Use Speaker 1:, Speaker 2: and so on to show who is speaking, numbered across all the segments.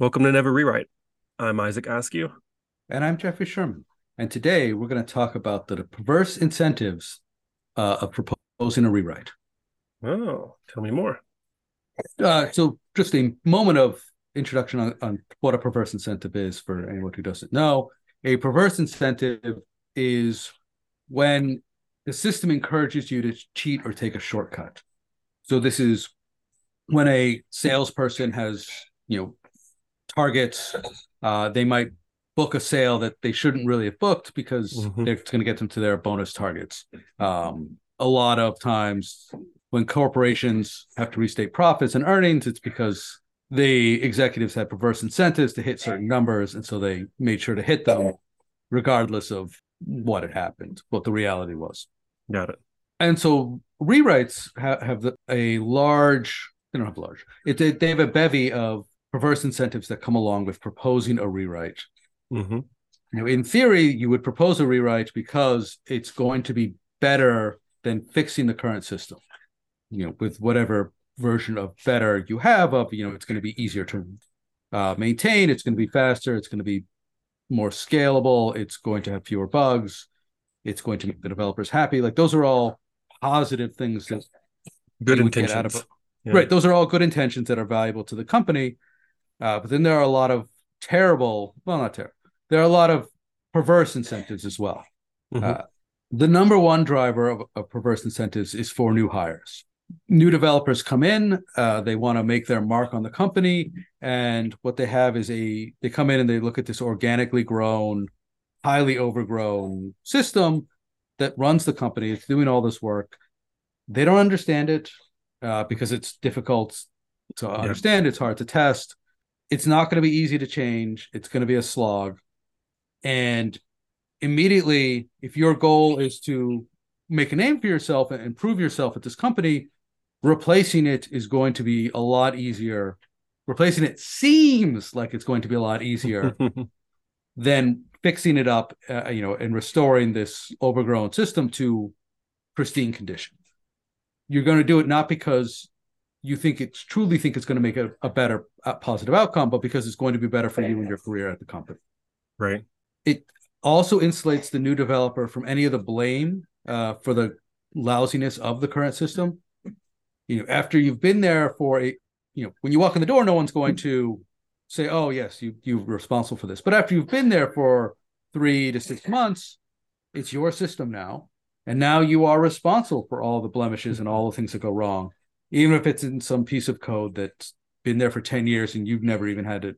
Speaker 1: Welcome to Never Rewrite. I'm Isaac Askew.
Speaker 2: And I'm Jeffrey Sherman. And today we're going to talk about the perverse incentives uh, of proposing a rewrite.
Speaker 1: Oh, tell me more.
Speaker 2: Uh, so, just a moment of introduction on, on what a perverse incentive is for anyone who doesn't know. A perverse incentive is when the system encourages you to cheat or take a shortcut. So, this is when a salesperson has, you know, targets. Uh, they might book a sale that they shouldn't really have booked because mm-hmm. it's going to get them to their bonus targets. Um, a lot of times when corporations have to restate profits and earnings, it's because the executives had perverse incentives to hit certain numbers. And so they made sure to hit them regardless of what had happened, what the reality was.
Speaker 1: Got it.
Speaker 2: And so rewrites ha- have the, a large, they don't have large, it, they have a bevy of perverse incentives that come along with proposing a rewrite. Mm-hmm. Now, in theory, you would propose a rewrite because it's going to be better than fixing the current system. You know, with whatever version of better you have of, you know, it's going to be easier to uh, maintain. It's going to be faster. It's going to be more scalable. It's going to have fewer bugs. It's going to make the developers happy. Like those are all positive things that
Speaker 1: good intentions. Of,
Speaker 2: yeah. Right. Those are all good intentions that are valuable to the company. Uh, but then there are a lot of terrible, well, not terrible, there are a lot of perverse incentives as well. Mm-hmm. Uh, the number one driver of, of, perverse incentives is for new hires. New developers come in, uh, they want to make their mark on the company, and what they have is a they come in and they look at this organically grown, highly overgrown system that runs the company. It's doing all this work. They don't understand it uh, because it's difficult to understand. Yeah. It's hard to test it's not going to be easy to change. It's going to be a slog. And immediately, if your goal is to make a name for yourself and prove yourself at this company, replacing it is going to be a lot easier. Replacing it seems like it's going to be a lot easier than fixing it up, uh, you know, and restoring this overgrown system to pristine condition. You're going to do it not because you think it's truly think it's going to make a, a better a positive outcome, but because it's going to be better for you and your career at the company.
Speaker 1: Right.
Speaker 2: It also insulates the new developer from any of the blame uh, for the lousiness of the current system. You know, after you've been there for a, you know, when you walk in the door, no one's going to say, "Oh, yes, you you're responsible for this." But after you've been there for three to six months, it's your system now, and now you are responsible for all the blemishes and all the things that go wrong even if it's in some piece of code that's been there for 10 years and you've never even had to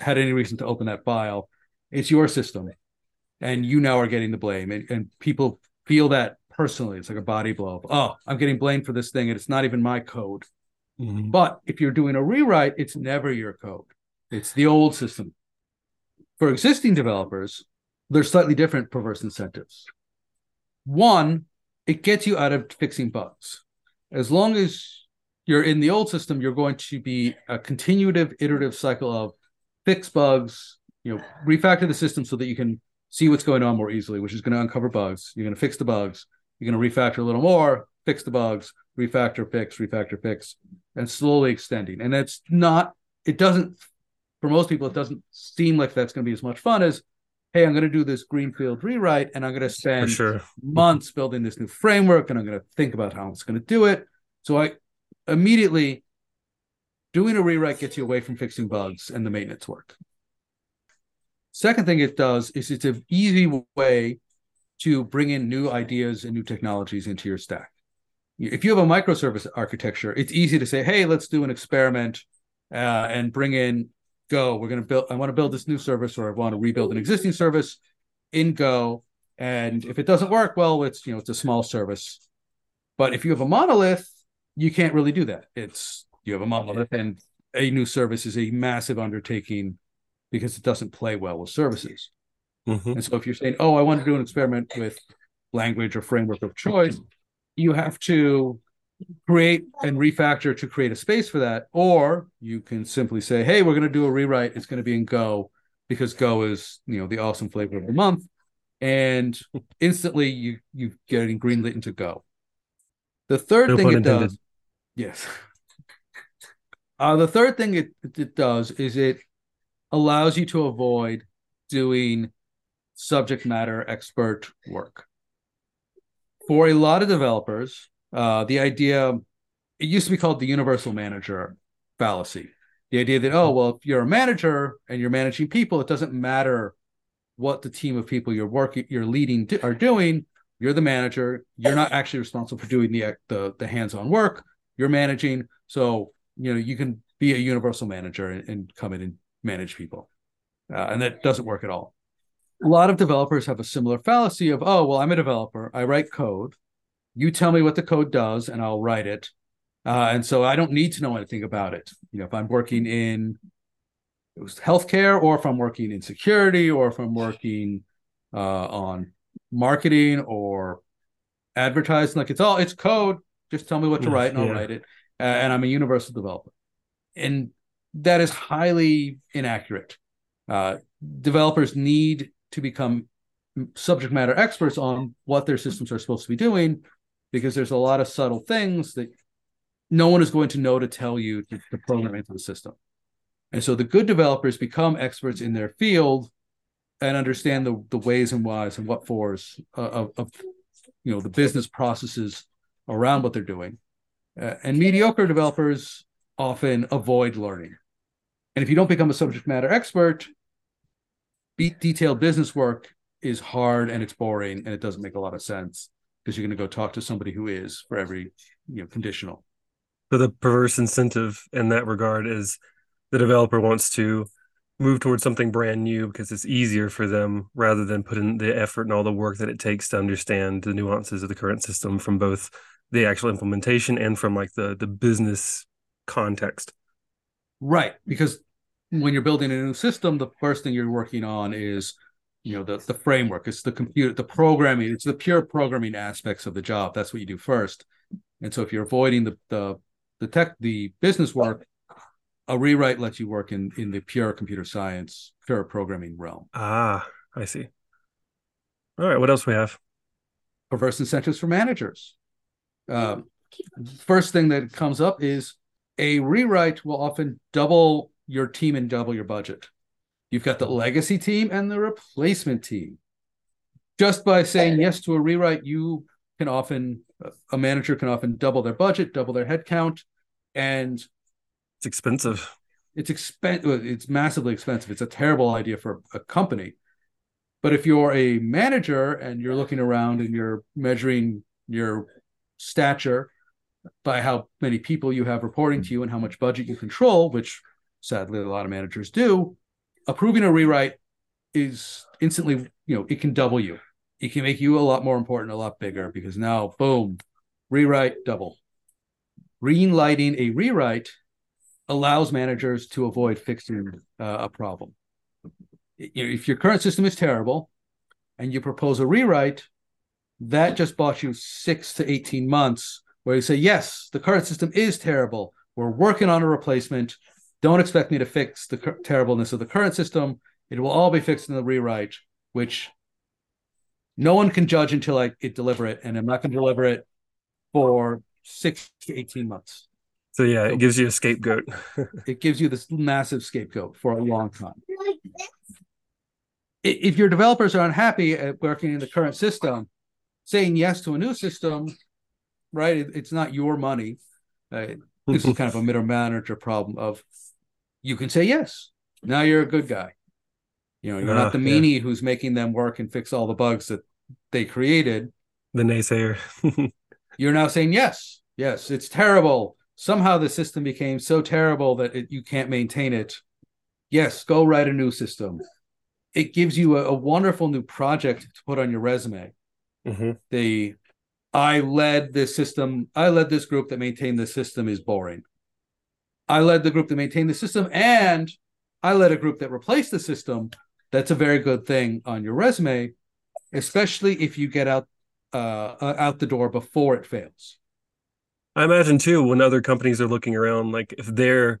Speaker 2: had any reason to open that file it's your system. And you now are getting the blame. And, and people feel that personally. It's like a body blow of, oh i'm getting blamed for this thing and it's not even my code. Mm-hmm. but if you're doing a rewrite it's never your code. It's the old system. For existing developers there's slightly different perverse incentives. One it gets you out of fixing bugs as long as you're in the old system, you're going to be a continuative iterative cycle of fix bugs, you know, refactor the system so that you can see what's going on more easily, which is going to uncover bugs. You're going to fix the bugs. You're going to refactor a little more, fix the bugs, refactor, fix, refactor, fix, and slowly extending. And that's not, it doesn't, for most people, it doesn't seem like that's going to be as much fun as hey, I'm going to do this greenfield rewrite and I'm going to spend
Speaker 1: sure.
Speaker 2: months building this new framework and I'm going to think about how it's going to do it. So I immediately doing a rewrite gets you away from fixing bugs and the maintenance work. Second thing it does is it's an easy way to bring in new ideas and new technologies into your stack. If you have a microservice architecture, it's easy to say, hey, let's do an experiment uh, and bring in Go. We're going to build, I want to build this new service or I want to rebuild an existing service in Go. And if it doesn't work, well, it's, you know, it's a small service. But if you have a monolith, you can't really do that. It's, you have a monolith and a new service is a massive undertaking because it doesn't play well with services. Mm-hmm. And so if you're saying, oh, I want to do an experiment with language or framework of choice, you have to create and refactor to create a space for that or you can simply say hey we're going to do a rewrite it's going to be in go because go is you know the awesome flavor of the month and instantly you you get getting greenlit into go the third no thing it intended. does yes Uh, the third thing it, it does is it allows you to avoid doing subject matter expert work. For a lot of developers, uh, the idea it used to be called the universal manager fallacy. The idea that oh well, if you're a manager and you're managing people, it doesn't matter what the team of people you're working you're leading are doing. You're the manager. You're not actually responsible for doing the the, the hands-on work. You're managing, so you know you can be a universal manager and, and come in and manage people, uh, and that doesn't work at all. A lot of developers have a similar fallacy of oh well, I'm a developer. I write code. You tell me what the code does, and I'll write it uh, and so I don't need to know anything about it. You know, if I'm working in healthcare, or if I'm working in security, or if I'm working uh, on marketing or advertising, like it's all it's code. Just tell me what to write, and I'll write it. Uh, and I'm a universal developer, and that is highly inaccurate. Uh, developers need to become subject matter experts on what their systems are supposed to be doing because there's a lot of subtle things that no one is going to know to tell you to, to program into the system. And so the good developers become experts in their field and understand the, the ways and whys and what fors of, of you know the business processes around what they're doing. Uh, and mediocre developers often avoid learning. And if you don't become a subject matter expert, detailed business work is hard and it's boring and it doesn't make a lot of sense because you're going to go talk to somebody who is for every you know conditional.
Speaker 1: So the perverse incentive in that regard is the developer wants to move towards something brand new because it's easier for them rather than put in the effort and all the work that it takes to understand the nuances of the current system from both the actual implementation and from like the the business context.
Speaker 2: Right, because when you're building a new system, the first thing you're working on is you know the the framework. It's the computer, the programming. It's the pure programming aspects of the job. That's what you do first. And so if you're avoiding the the the tech the business work a rewrite lets you work in in the pure computer science pure programming realm
Speaker 1: ah i see all right what else we have
Speaker 2: perverse incentives for managers uh, first thing that comes up is a rewrite will often double your team and double your budget you've got the legacy team and the replacement team just by saying yes to a rewrite you can often a manager can often double their budget, double their headcount, and
Speaker 1: it's expensive.
Speaker 2: It's expensive. It's massively expensive. It's a terrible idea for a company. But if you're a manager and you're looking around and you're measuring your stature by how many people you have reporting to you and how much budget you control, which sadly a lot of managers do, approving a rewrite is instantly, you know, it can double you it can make you a lot more important, a lot bigger because now, boom, rewrite double. Green lighting a rewrite allows managers to avoid fixing uh, a problem. If your current system is terrible and you propose a rewrite, that just bought you six to 18 months where you say, yes, the current system is terrible. We're working on a replacement. Don't expect me to fix the terribleness of the current system. It will all be fixed in the rewrite, which no one can judge until I it deliver it, and I'm not going to deliver it for six to eighteen months.
Speaker 1: So yeah, it gives you a scapegoat.
Speaker 2: it gives you this massive scapegoat for a long time. If your developers are unhappy at working in the current system, saying yes to a new system, right? it's not your money. Uh, this is kind of a middle manager problem of you can say yes. Now you're a good guy. You know, you're uh, not the meanie yeah. who's making them work and fix all the bugs that they created.
Speaker 1: The naysayer.
Speaker 2: you're now saying yes, yes, it's terrible. Somehow the system became so terrible that it, you can't maintain it. Yes, go write a new system. It gives you a, a wonderful new project to put on your resume. Mm-hmm. The I led this system. I led this group that maintained the system is boring. I led the group that maintained the system, and I led a group that replaced the system that's a very good thing on your resume, especially if you get out uh, uh, out the door before it fails.
Speaker 1: I imagine too when other companies are looking around, like if they're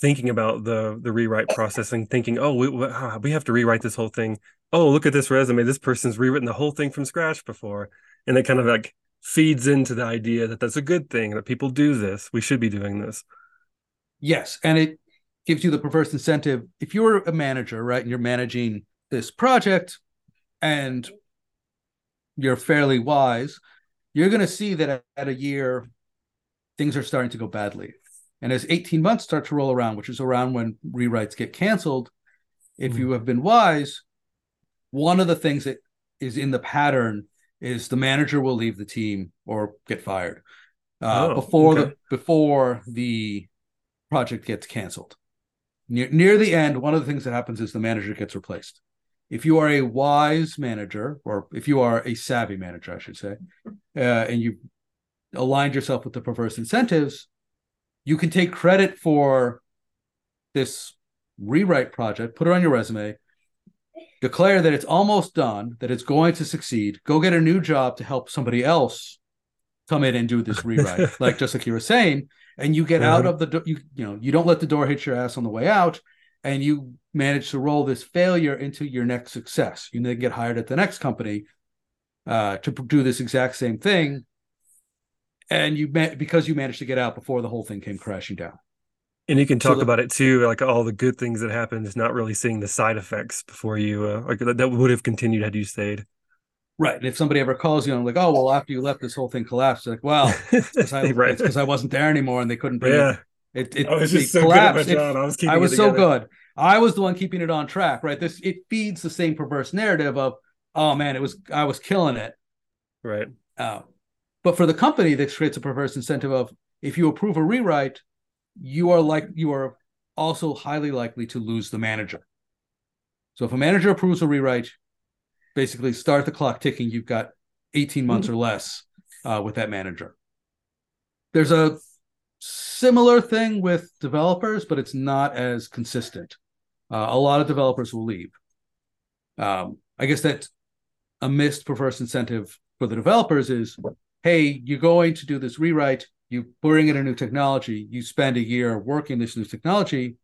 Speaker 1: thinking about the the rewrite process and thinking, oh, we we have to rewrite this whole thing. Oh, look at this resume. This person's rewritten the whole thing from scratch before, and it kind of like feeds into the idea that that's a good thing that people do this. We should be doing this.
Speaker 2: Yes, and it gives you the perverse incentive. If you're a manager, right, and you're managing this project, and you're fairly wise, you're going to see that at a year, things are starting to go badly. And as 18 months start to roll around, which is around when rewrites get canceled, if mm. you have been wise, one of the things that is in the pattern is the manager will leave the team or get fired uh, oh, before okay. the before the project gets canceled. Near, near the end, one of the things that happens is the manager gets replaced. If you are a wise manager, or if you are a savvy manager, I should say, uh, and you aligned yourself with the perverse incentives, you can take credit for this rewrite project, put it on your resume, declare that it's almost done, that it's going to succeed, go get a new job to help somebody else come in and do this rewrite, like just like you were saying, and you get out of the door, you you know, you don't let the door hit your ass on the way out, and you manage to roll this failure into your next success. You then get hired at the next company uh, to do this exact same thing, and you because you managed to get out before the whole thing came crashing down.
Speaker 1: And you can talk so the, about it too, like all the good things that happened, is not really seeing the side effects before you, uh, like that, that would have continued had you stayed.
Speaker 2: Right. And if somebody ever calls you and I'm like, oh, well, after you left, this whole thing collapsed. Like, well, it's because I, right. I, wasn't there anymore and they couldn't bring yeah. it. It, it, I was just so collapsed. good at my job. I was, I was so good. I was the one keeping it on track. Right. This it feeds the same perverse narrative of, oh man, it was I was killing it.
Speaker 1: Right.
Speaker 2: Uh, but for the company, this creates a perverse incentive of if you approve a rewrite, you are like you are also highly likely to lose the manager. So if a manager approves a rewrite, basically start the clock ticking. You've got 18 months mm-hmm. or less uh, with that manager. There's a similar thing with developers, but it's not as consistent. Uh, a lot of developers will leave. Um, I guess that a missed perverse incentive for the developers is hey, you're going to do this rewrite you bring in a new technology, you spend a year working this new technology.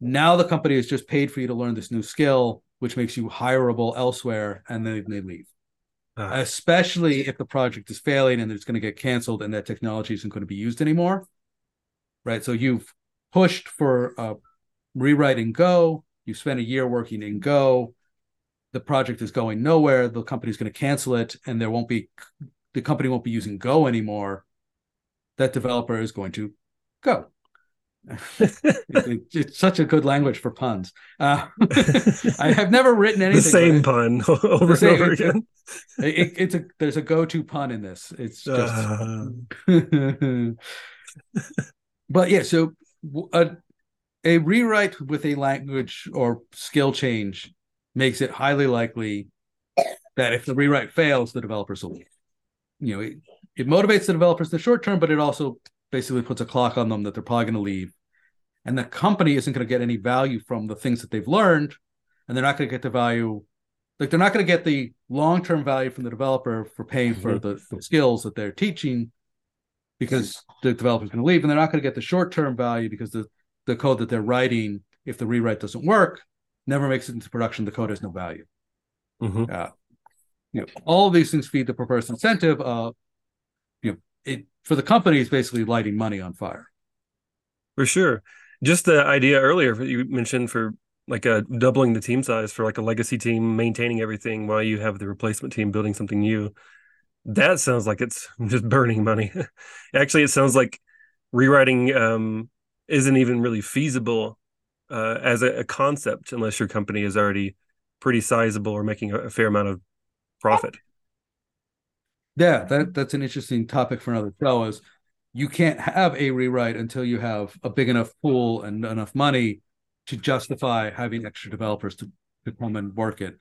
Speaker 2: Now the company has just paid for you to learn this new skill, which makes you hireable elsewhere, and then they leave. Uh, Especially if the project is failing and it's going to get canceled and that technology isn't going to be used anymore. Right. So you've pushed for a rewrite in Go, you spent a year working in Go, the project is going nowhere, the company's going to cancel it, and there won't be the company won't be using Go anymore that developer is going to go. It, it's such a good language for puns. Uh, I have never written anything.
Speaker 1: The same pun over same, and over again.
Speaker 2: It, it's a there's a go-to pun in this. It's just. Uh... but yeah, so a, a rewrite with a language or skill change makes it highly likely that if the rewrite fails, the developers will leave. You know, it, it motivates the developers in the short term, but it also basically puts a clock on them that they're probably going to leave. And the company isn't going to get any value from the things that they've learned. And they're not going to get the value, like they're not going to get the long term value from the developer for paying mm-hmm. for the, the, skills that they're teaching because the developer's going to leave. And they're not going to get the short term value because the, the code that they're writing, if the rewrite doesn't work, never makes it into production. The code has no value. Mm-hmm. Uh, you know, all of these things feed the perverse incentive of you know, it for the company is basically lighting money on fire.
Speaker 1: For sure. Just the idea earlier you mentioned for like a uh, doubling the team size for like a legacy team, maintaining everything while you have the replacement team building something new. That sounds like it's just burning money. Actually, it sounds like rewriting um, isn't even really feasible uh, as a, a, concept unless your company is already pretty sizable or making a, a fair amount of profit.
Speaker 2: Yeah, that that's an interesting topic for another show. Is you can't have a rewrite until you have a big enough pool and enough money to justify having extra developers to, to come and work it.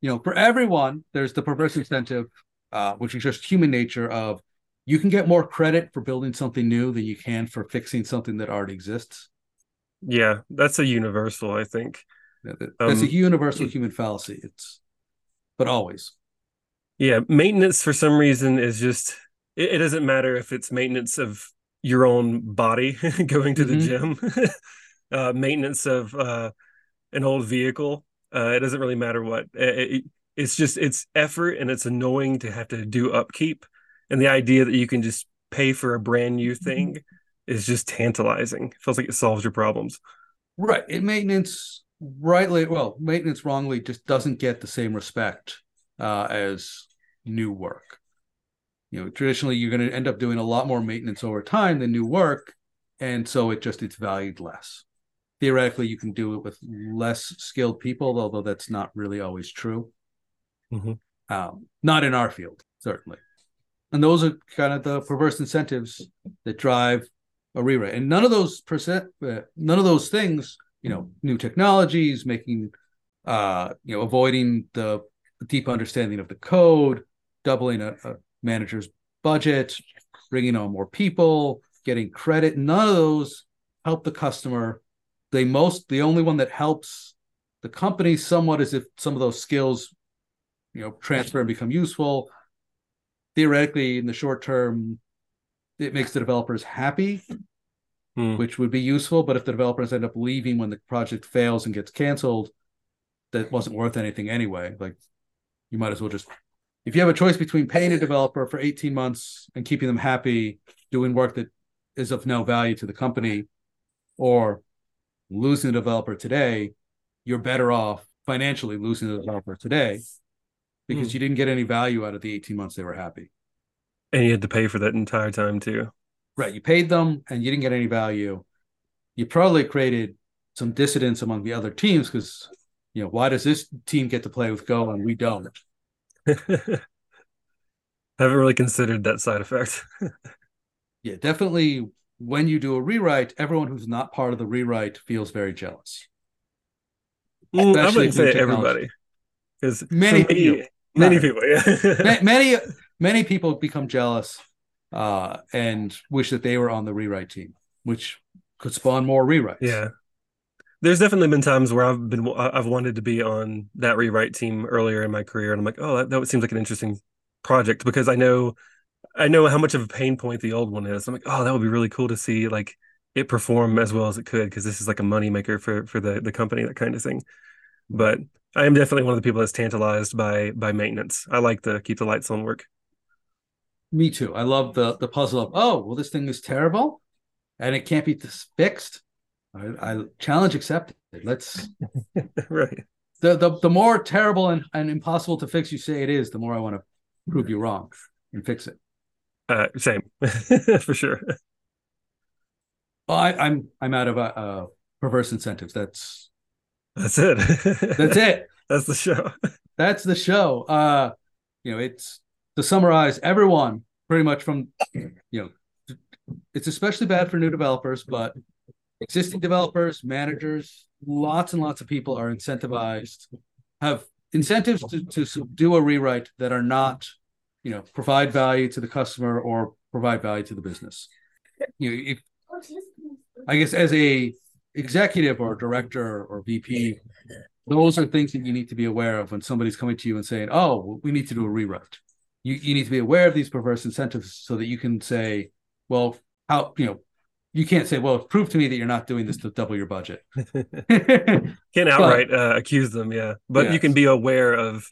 Speaker 2: You know, for everyone, there's the perverse incentive, uh, which is just human nature of you can get more credit for building something new than you can for fixing something that already exists.
Speaker 1: Yeah, that's a universal, I think.
Speaker 2: That's um, a universal human fallacy. It's, but always.
Speaker 1: Yeah, maintenance for some reason is just it, it doesn't matter if it's maintenance of your own body going to mm-hmm. the gym, uh, maintenance of uh, an old vehicle. Uh, it doesn't really matter what. It, it, it's just it's effort and it's annoying to have to do upkeep. And the idea that you can just pay for a brand new thing is just tantalizing. It feels like it solves your problems.
Speaker 2: Right. It maintenance rightly well, maintenance wrongly just doesn't get the same respect uh, as new work. You know, traditionally you're going to end up doing a lot more maintenance over time than new work, and so it just it's valued less. Theoretically, you can do it with less skilled people, although that's not really always true. Mm-hmm. Um, not in our field, certainly. And those are kind of the perverse incentives that drive a rewrite. And none of those percent, uh, none of those things, you know, new technologies, making, uh, you know, avoiding the deep understanding of the code, doubling a, a manager's budget, bringing on more people, getting credit. None of those help the customer. They most the only one that helps the company somewhat is if some of those skills, you know, transfer and become useful. Theoretically, in the short term, it makes the developers happy, hmm. which would be useful. But if the developers end up leaving when the project fails and gets canceled, that wasn't worth anything anyway. Like you might as well just if you have a choice between paying a developer for 18 months and keeping them happy doing work that is of no value to the company or losing the developer today you're better off financially losing the developer today because mm. you didn't get any value out of the 18 months they were happy.
Speaker 1: And you had to pay for that entire time too.
Speaker 2: Right you paid them and you didn't get any value. You probably created some dissidence among the other teams because you know why does this team get to play with go and we don't
Speaker 1: haven't really considered that side effect.
Speaker 2: yeah, definitely. When you do a rewrite, everyone who's not part of the rewrite feels very jealous.
Speaker 1: Mm, I wouldn't say everybody, because many me, people, many people,
Speaker 2: yeah. many many people become jealous uh, and wish that they were on the rewrite team, which could spawn more rewrites.
Speaker 1: Yeah, there's definitely been times where I've been I've wanted to be on that rewrite team earlier in my career, and I'm like, oh, that, that seems like an interesting project because I know I know how much of a pain point the old one is. I'm like, oh, that would be really cool to see like it perform as well as it could because this is like a moneymaker for for the the company, that kind of thing. But I am definitely one of the people that's tantalized by by maintenance. I like to keep the lights on work.
Speaker 2: Me too. I love the the puzzle of oh, well, this thing is terrible, and it can't be fixed I, I challenge accepted. Let's
Speaker 1: right.
Speaker 2: The, the the more terrible and, and impossible to fix you say it is, the more I want to prove you wrong and fix it.
Speaker 1: Uh, same for sure.
Speaker 2: Well, I, am I'm, I'm out of uh, uh, perverse incentives. That's
Speaker 1: that's it.
Speaker 2: that's it.
Speaker 1: That's the show.
Speaker 2: That's the show. Uh, you know, it's to summarize everyone pretty much from you know, it's especially bad for new developers, but existing developers, managers, lots and lots of people are incentivized, have incentives to, to do a rewrite that are not, you know, provide value to the customer or provide value to the business. You know, if, I guess as a executive or director or VP, those are things that you need to be aware of when somebody's coming to you and saying, "Oh, we need to do a rewrite." You you need to be aware of these perverse incentives so that you can say, "Well, how you know you can't say, well, prove to me that you're not doing this to double your budget.
Speaker 1: can't outright but, uh, accuse them, yeah. But yes. you can be aware of,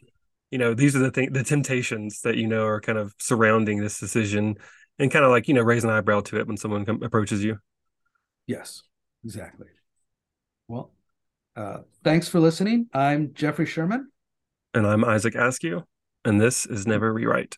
Speaker 1: you know, these are the thing, the temptations that you know are kind of surrounding this decision, and kind of like you know raise an eyebrow to it when someone com- approaches you.
Speaker 2: Yes, exactly. Well, uh, thanks for listening. I'm Jeffrey Sherman,
Speaker 1: and I'm Isaac Askew, and this is Never Rewrite.